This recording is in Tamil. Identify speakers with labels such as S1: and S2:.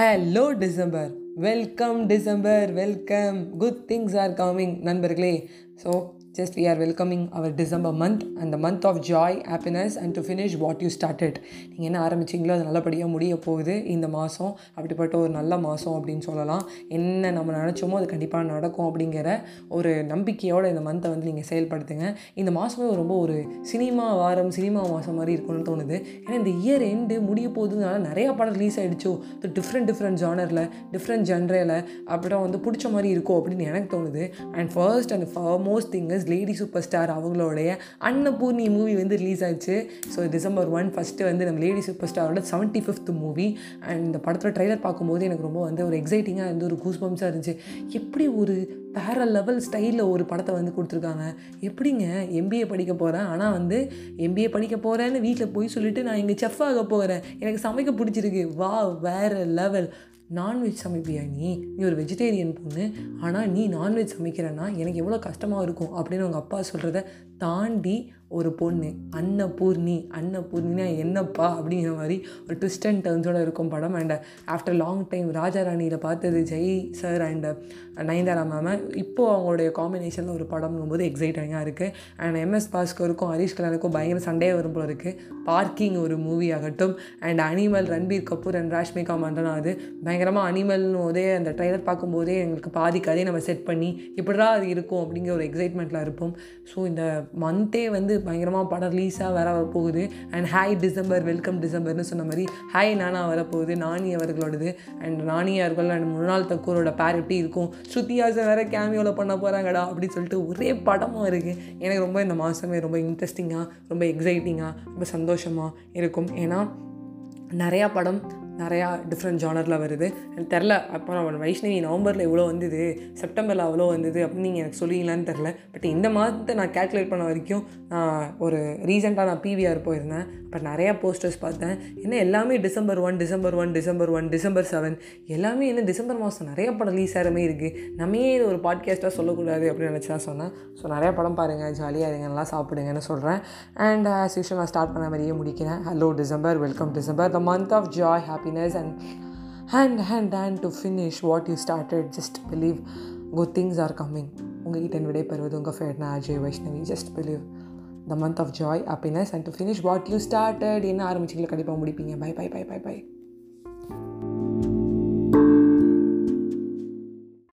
S1: Hello December welcome December welcome good things are coming நண்பர்களே. So just we are welcoming our December month அந்த month of joy happiness and to finish what you started நீங்கள் என்ன ஆரம்பிச்சிங்களோ அது நல்லபடியாக முடிய போகுது இந்த மாதம் அப்படிப்பட்ட ஒரு நல்ல மாதம் அப்படின்னு சொல்லலாம். என்ன நம்ம நினச்சோமோ அது கண்டிப்பாக நடக்கும் அப்படிங்கிற ஒரு நம்பிக்கையோடு இந்த மந்த்தை வந்து நீங்கள் செயல்படுத்துங்க. இந்த மாதமே ரொம்ப ஒரு சினிமா வாரம் சினிமா மாதம் மாதிரி இருக்கும்னு தோணுது. ஏன்னா இந்த இயர் எண்டு முடிய போகுதுனால நிறையா படம் ரிலீஸ் ஆகிடுச்சோ டிஃப்ரெண்ட் டிஃப்ரெண்ட் ஜானரில் டிஃப்ரெண்ட் ஜென்ரேல அப்படிலாம் வந்து பிடிச்ச மாதிரி இருக்கும் அப்படின்னு எனக்கு தோணுது. And first and foremost thing is lady super star அவங்களோடைய அன்னபூர்ணி மூவி வந்து ரிலீஸ் ஆயிடுச்சு. ஸோ டிசம்பர் ஒன் ஃபஸ்ட்டு வந்து நம்ம லேடி சூப்பர் ஸ்டாரோட செவன்ட்டி ஃபிஃப்த் மூவி அண்ட் இந்த படத்தில் ட்ரைலர் பார்க்கும்போது எனக்கு ரொம்ப வந்து ஒரு எக்ஸைட்டிங்காக இருந்து ஒரு கூஸ்பம்ஸாக இருந்துச்சு. எப்படி ஒரு வேறு லெவல் ஸ்டைலில் ஒரு படத்தை வந்து கொடுத்துருக்காங்க? எப்படிங்க எம்பிஏ படிக்க போகிறேன் ஆனால் வந்து எம்பிஏ படிக்க போகிறேன்னு வீட்டில் போய் சொல்லிவிட்டு நான் இங்கே செஃப் ஆக போகிறேன் எனக்கு சமைக்க பிடிச்சிருக்கு. வா வேறு லெவல் நான்வெஜ் சமைப்பியா நீ? நீ ஒரு வெஜிடேரியன் பொண்ணு. ஆனால் நீ நான்வெஜ் சமைக்கிறன்னா எனக்கு எவ்வளோ கஷ்டமாக இருக்கும் அப்படின்னு அவங்க அப்பா சொல்கிறத தாண்டி ஒரு பொண்ணு அன்னபூர்ணி அன்னபூர்ணினா என்னப்பா? அப்படிங்கிற மாதிரி ஒரு ட்விஸ்ட் அண்ட் டர்ன்ஸோடு இருக்கும் படம். அண்ட் ஆஃப்டர் லாங் டைம் ராஜா ராணியில் பார்த்தது Jai sir and Nayanthara ma'am இப்போது அவங்களுடைய காம்பினேஷனில் ஒரு படம்ங்கும்போது எக்ஸைட்டிங்காக இருக்குது அண்ட் எம்எஸ் பாஸ்கருக்கும் ஹரீஷ் கல்யாணுக்கும் பயங்கர சண்டே வரும் போல இருக்குது பார்க்கிங் ஒரு மூவி ஆகட்டும். And animal Ranbir Kapoor and Rashmika Mandanna அது பயங்கரமாக அனிமல்னு போதே அந்த ட்ரைலர் பார்க்கும்போதே எங்களுக்கு பாதி கதையை நம்ம செட் பண்ணி இப்படிதான் அது இருக்கும்? அப்படிங்கிற ஒரு எக்ஸைட்மெண்ட்டில் இருப்போம். ஸோ இந்த மந்த்தே வந்து பயங்கரமாக படம் ரிலீஸாக வர வரப்போகுது. அண்ட் ஹாய் டிசம்பர் வெல்கம் டிசம்பர்னு சொன்ன மாதிரி ஹாய் நானா வரப்போகுது நானி அவர்களோடது. அண்ட் நானி அவர்கள் அண்ட் முன்னாள் தக்கூரோட பேர் எப்படி இருக்கும்? ஸ்ருதியாசன் வேறு கேமியோவில் பண்ண போகிறாங்கடா அப்படின்னு சொல்லிட்டு ஒரே படமாக இருக்குது எனக்கு ரொம்ப இந்த மாதமே ரொம்ப இன்ட்ரெஸ்டிங்காக ரொம்ப எக்ஸைட்டிங்காக ரொம்ப சந்தோஷமாக இருக்கும். ஏன்னா நிறையா படம் நிறையா டிஃப்ரெண்ட் ஜானரில் வருது. எனக்கு தெரில அப்போ நான் வைஷ்ணவி நவம்பரில் இவ்வளோ வந்தது. செப்டம்பரில் அவ்வளோ வந்தது அப்படின்னு நீங்கள் எனக்கு சொல்லுவீங்களான்னு தெரில பட் இந்த மாதத்தை நான் கேல்குலேட் பண்ண வரைக்கும் நான் ஒரு ரீசெண்டாக நான் பிவிஆர் போயிருந்தேன். பட் நிறையா போஸ்டர்ஸ் பார்த்தேன். என்ன எல்லாமே December one December one December one December seven எல்லாமே என்ன டிசம்பர் மாதம் நிறைய படம் ரிலீஸ் ஆகிற இருக்குது நம்ம ஏன் இது ஒரு பாட்காஸ்ட்டாக சொல்லக்கூடாது அப்படின்னு நினச்சி தான் சொன்னேன். ஸோ நிறையா படம் பாருங்கள் ஜாலியாக இருங்க. நல்லா சாப்பிடுங்கன்னு சொல்கிறேன் அண்ட் ஆஸ் uh, யூஷுவல் நான் ஸ்டார்ட் பண்ண மாதிரியே முடிக்கிறேன். Hello December welcome December the month of joy happy happiness and hand hand hand to finish what you started just believe good things are coming உங்ககிட்ட விடைபெறுவது உங்கள் ஃபேட்னா Ajay Vaishnavi. Just believe the month of joy happiness and to finish what you started என்ன ஆரம்பிச்சிங்களோ கண்டிப்பாக முடிப்பீங்க. Bye bye bye bye bye